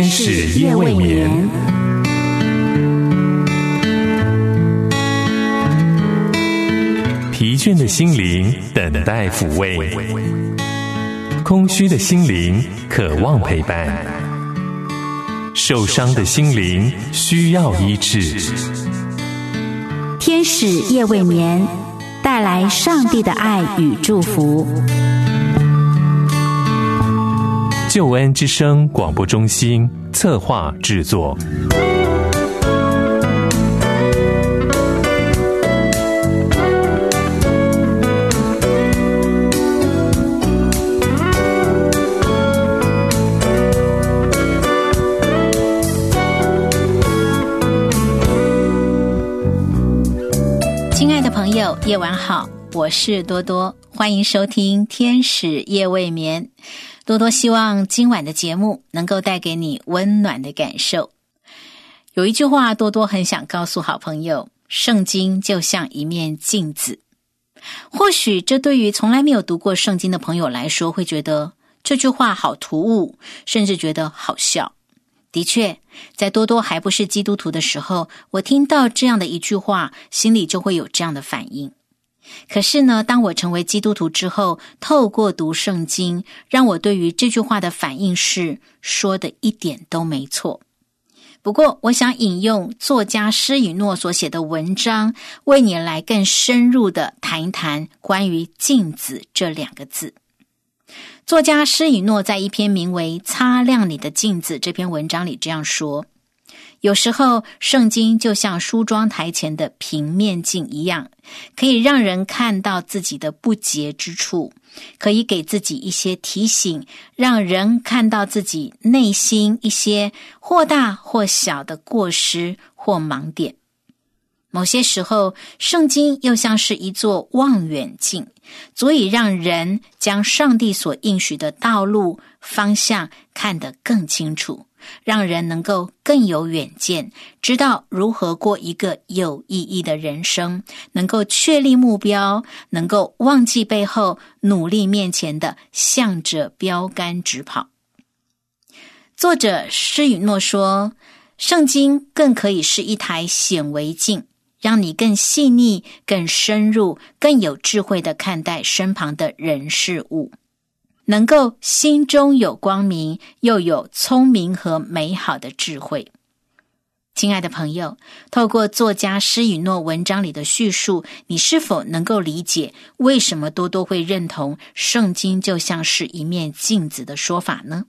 天使夜未眠，疲倦的心灵等待抚慰，空虚的心灵渴望陪伴，受伤的心灵需要医治。天使夜未眠，带来上帝的爱与祝福。救恩之声广播中心策划制作。亲爱的朋友，夜晚好，我是多多，欢迎收听《天使夜未眠》。多多希望今晚的节目能够带给你温暖的感受。有一句话，多多很想告诉好朋友：圣经就像一面镜子。或许这对于从来没有读过圣经的朋友来说，会觉得这句话好突兀，甚至觉得好笑。的确，在多多还不是基督徒的时候，我听到这样的一句话，心里就会有这样的反应。可是呢，当我成为基督徒之后，透过读圣经，让我对于这句话的反应是说的一点都没错。不过，我想引用作家施雨诺所写的文章，为你来更深入的谈一谈关于“镜子”这两个字。作家施雨诺在一篇名为《擦亮你的镜子》这篇文章里这样说。有时候，圣经就像梳妆台前的平面镜一样，可以让人看到自己的不洁之处，可以给自己一些提醒，让人看到自己内心一些或大或小的过失或盲点。某些时候，圣经又像是一座望远镜，足以让人将上帝所应许的道路方向看得更清楚。让人能够更有远见，知道如何过一个有意义的人生，能够确立目标，能够忘记背后，努力面前的，向着标杆直跑。作者施雨诺说：“圣经更可以是一台显微镜，让你更细腻、更深入、更有智慧的看待身旁的人事物。”能够心中有光明，又有聪明和美好的智慧。亲爱的朋友，透过作家施雨诺文章里的叙述，你是否能够理解为什么多多会认同圣经就像是一面镜子的说法呢？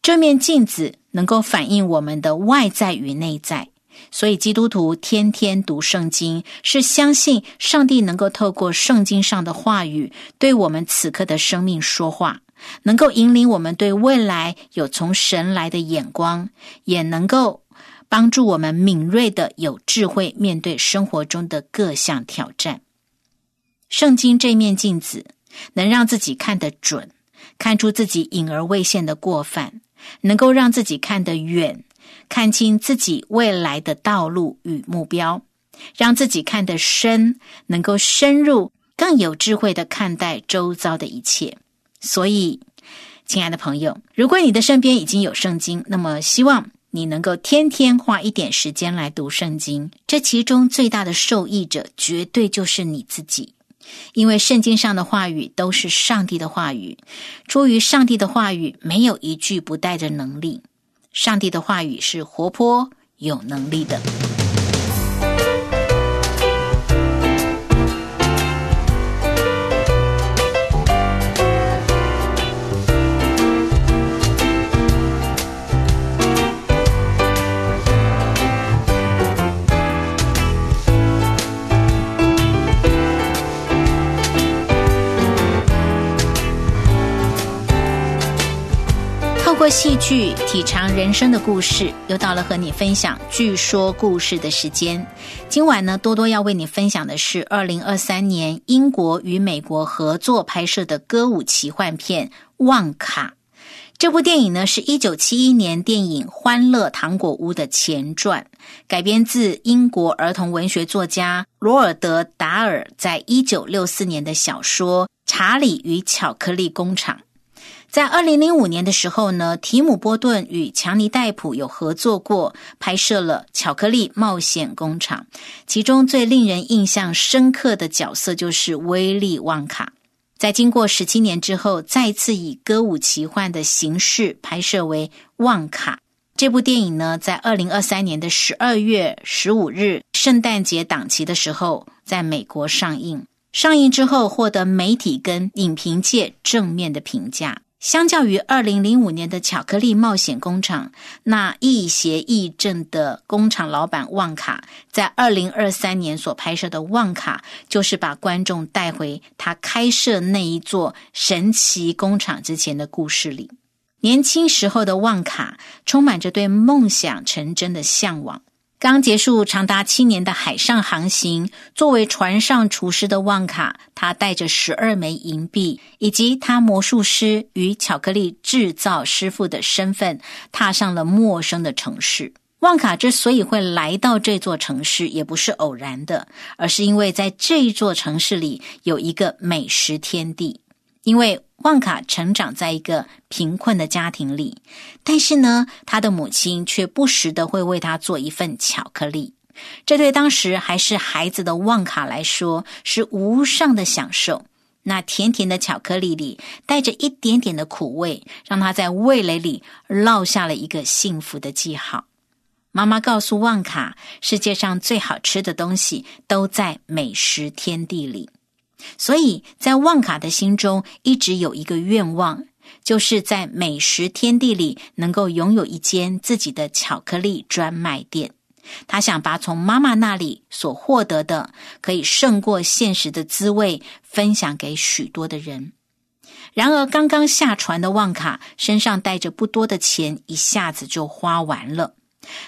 这面镜子能够反映我们的外在与内在。所以，基督徒天天读圣经，是相信上帝能够透过圣经上的话语，对我们此刻的生命说话，能够引领我们对未来有从神来的眼光，也能够帮助我们敏锐的有智慧面对生活中的各项挑战。圣经这面镜子，能让自己看得准，看出自己隐而未现的过犯，能够让自己看得远。看清自己未来的道路与目标，让自己看得深，能够深入，更有智慧的看待周遭的一切。所以，亲爱的朋友，如果你的身边已经有圣经，那么希望你能够天天花一点时间来读圣经。这其中最大的受益者，绝对就是你自己，因为圣经上的话语都是上帝的话语，出于上帝的话语，没有一句不带着能力。上帝的话语是活泼、有能力的。透过戏剧体尝人生的故事，又到了和你分享剧说故事的时间。今晚呢，多多要为你分享的是二零二三年英国与美国合作拍摄的歌舞奇幻片《旺卡》。这部电影呢，是一九七一年电影《欢乐糖果屋》的前传，改编自英国儿童文学作家罗尔德·达尔在一九六四年的小说《查理与巧克力工厂》。在二零零五年的时候呢，提姆·波顿与强尼·戴普有合作过，拍摄了《巧克力冒险工厂》，其中最令人印象深刻的角色就是威利·旺卡。在经过十七年之后，再次以歌舞奇幻的形式拍摄为《旺卡》这部电影呢，在二零二三年的十二月十五日圣诞节档期的时候，在美国上映。上映之后，获得媒体跟影评界正面的评价。相较于二零零五年的《巧克力冒险工厂》，那亦邪亦正的工厂老板旺卡，在二零二三年所拍摄的《旺卡》，就是把观众带回他开设那一座神奇工厂之前的故事里。年轻时候的旺卡，充满着对梦想成真的向往。刚结束长达七年的海上航行，作为船上厨师的旺卡，他带着十二枚银币以及他魔术师与巧克力制造师傅的身份，踏上了陌生的城市。旺卡之所以会来到这座城市，也不是偶然的，而是因为在这一座城市里有一个美食天地，因为。旺卡成长在一个贫困的家庭里，但是呢，他的母亲却不时的会为他做一份巧克力。这对当时还是孩子的旺卡来说是无上的享受。那甜甜的巧克力里带着一点点的苦味，让他在味蕾里烙下了一个幸福的记号。妈妈告诉旺卡，世界上最好吃的东西都在美食天地里。所以在旺卡的心中一直有一个愿望，就是在美食天地里能够拥有一间自己的巧克力专卖店。他想把从妈妈那里所获得的可以胜过现实的滋味分享给许多的人。然而，刚刚下船的旺卡身上带着不多的钱，一下子就花完了。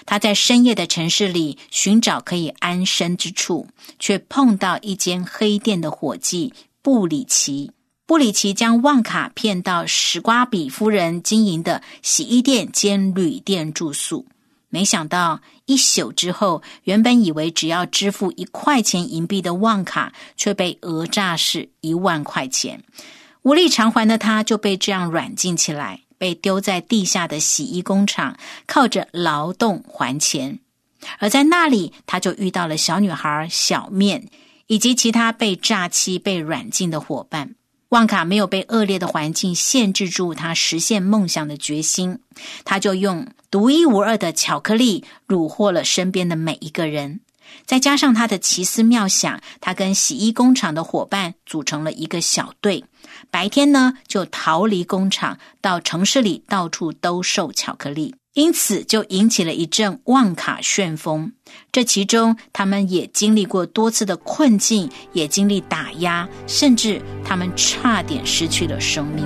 他在深夜的城市里寻找可以安身之处，却碰到一间黑店的伙计布里奇。布里奇将旺卡骗到史瓜比夫人经营的洗衣店兼旅店住宿，没想到一宿之后，原本以为只要支付一块钱银币的旺卡，却被讹诈是一万块钱，无力偿还的他就被这样软禁起来。被丢在地下的洗衣工厂，靠着劳动还钱。而在那里，他就遇到了小女孩小面，以及其他被诈欺、被软禁的伙伴。旺卡没有被恶劣的环境限制住他实现梦想的决心，他就用独一无二的巧克力虏获了身边的每一个人。再加上他的奇思妙想，他跟洗衣工厂的伙伴组成了一个小队。白天呢，就逃离工厂，到城市里到处兜售巧克力，因此就引起了一阵旺卡旋风。这其中，他们也经历过多次的困境，也经历打压，甚至他们差点失去了生命。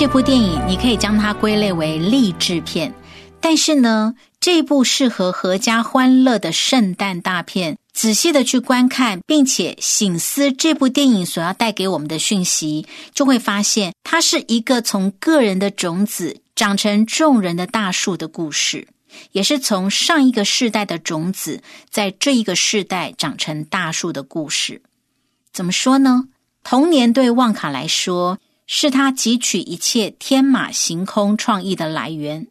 这部电影你可以将它归类为励志片，但是呢，这部适合阖家欢乐的圣诞大片，仔细的去观看，并且醒思这部电影所要带给我们的讯息，就会发现它是一个从个人的种子长成众人的大树的故事，也是从上一个世代的种子在这一个世代长成大树的故事。怎么说呢？童年对旺卡来说。是他汲取一切天马行空创意的来源。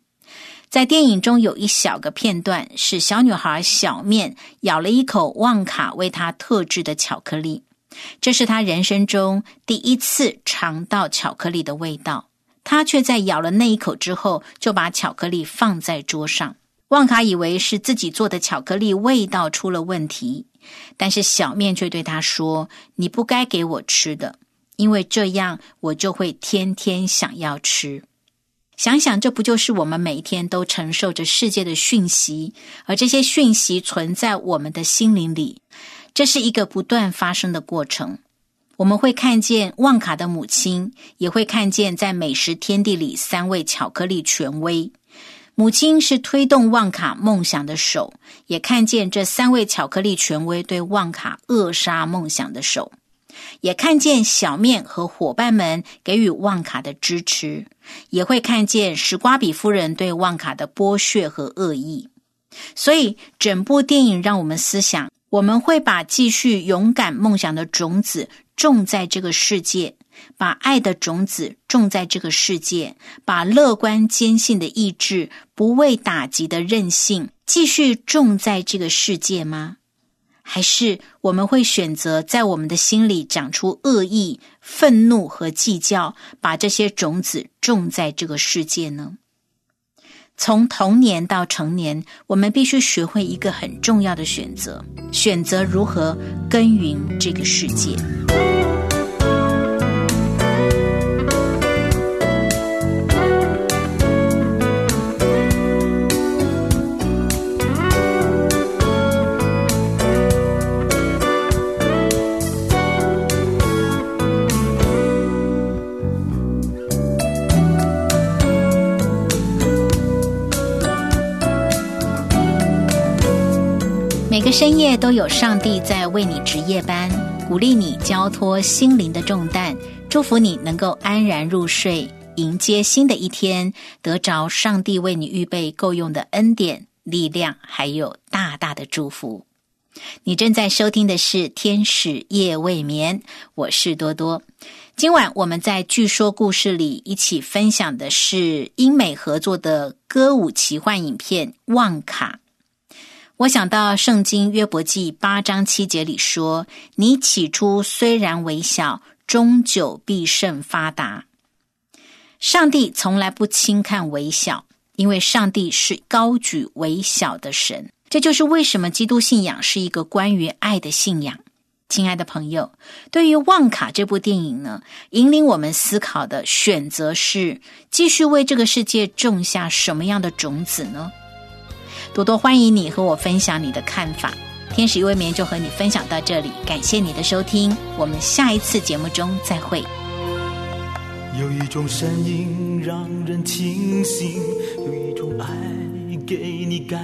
在电影中有一小个片段，是小女孩小面咬了一口旺卡为她特制的巧克力，这是她人生中第一次尝到巧克力的味道。她却在咬了那一口之后，就把巧克力放在桌上。旺卡以为是自己做的巧克力味道出了问题，但是小面却对他说：“你不该给我吃的。”因为这样，我就会天天想要吃。想想，这不就是我们每一天都承受着世界的讯息，而这些讯息存在我们的心灵里，这是一个不断发生的过程。我们会看见旺卡的母亲，也会看见在美食天地里三位巧克力权威。母亲是推动旺卡梦想的手，也看见这三位巧克力权威对旺卡扼杀梦想的手，也看见小面和伙伴们给予旺卡的支持，也会看见史瓜比夫人对旺卡的剥削和恶意。所以，整部电影让我们思想：我们会把继续勇敢梦想的种子种在这个世界。把爱的种子种在这个世界，把乐观坚信的意志、不畏打击的韧性继续种在这个世界吗？还是我们会选择在我们的心里长出恶意、愤怒和计较，把这些种子种在这个世界呢？从童年到成年，我们必须学会一个很重要的选择：选择如何耕耘这个世界。每个深夜都有上帝在为你值夜班，鼓励你交托心灵的重担，祝福你能够安然入睡，迎接新的一天，得着上帝为你预备够用的恩典、力量，还有大大的祝福。你正在收听的是《天使夜未眠》，我是多多。今晚我们在据说故事里一起分享的是英美合作的歌舞奇幻影片《旺卡》。我想到圣经约伯记八章七节里说：“你起初虽然微小，终久必甚发达。”上帝从来不轻看微小，因为上帝是高举微小的神。这就是为什么基督信仰是一个关于爱的信仰。亲爱的朋友，对于《旺卡》这部电影呢，引领我们思考的选择是：继续为这个世界种下什么样的种子呢？多多欢迎你和我分享你的看法。天使一未眠就和你分享到这里，感谢你的收听，我们下一次节目中再会。有一种声音让人清醒，有一种爱给你感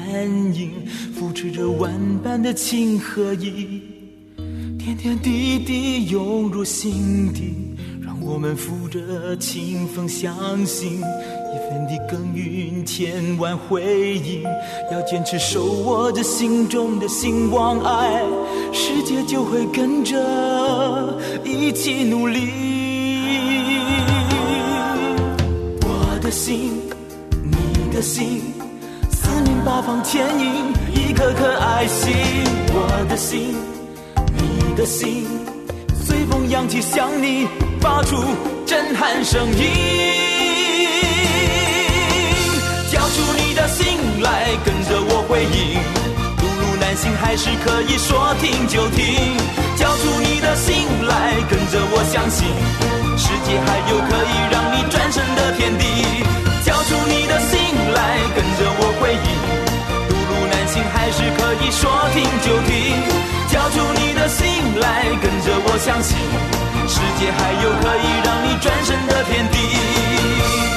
应，扶持着万般的情和意，点点滴滴涌入心底，让我们扶着清风相信。天地耕耘，千万回应。要坚持手握着心中的兴旺爱，世界就会跟着一起努力。我的心，你的心，四面八方牵引一颗颗爱心。我的心，你的心，随风扬起，向你发出震撼声音。出你的信来跟着我回应，路路难行还是可以说停就停。交出你的心来，跟着我相信，世界还有可以让你转身的天地。交出你的心来，跟着我回应，路路难行还是可以说停就停。交出你的心来，跟着我相信，世界还有可以让你转身的天地。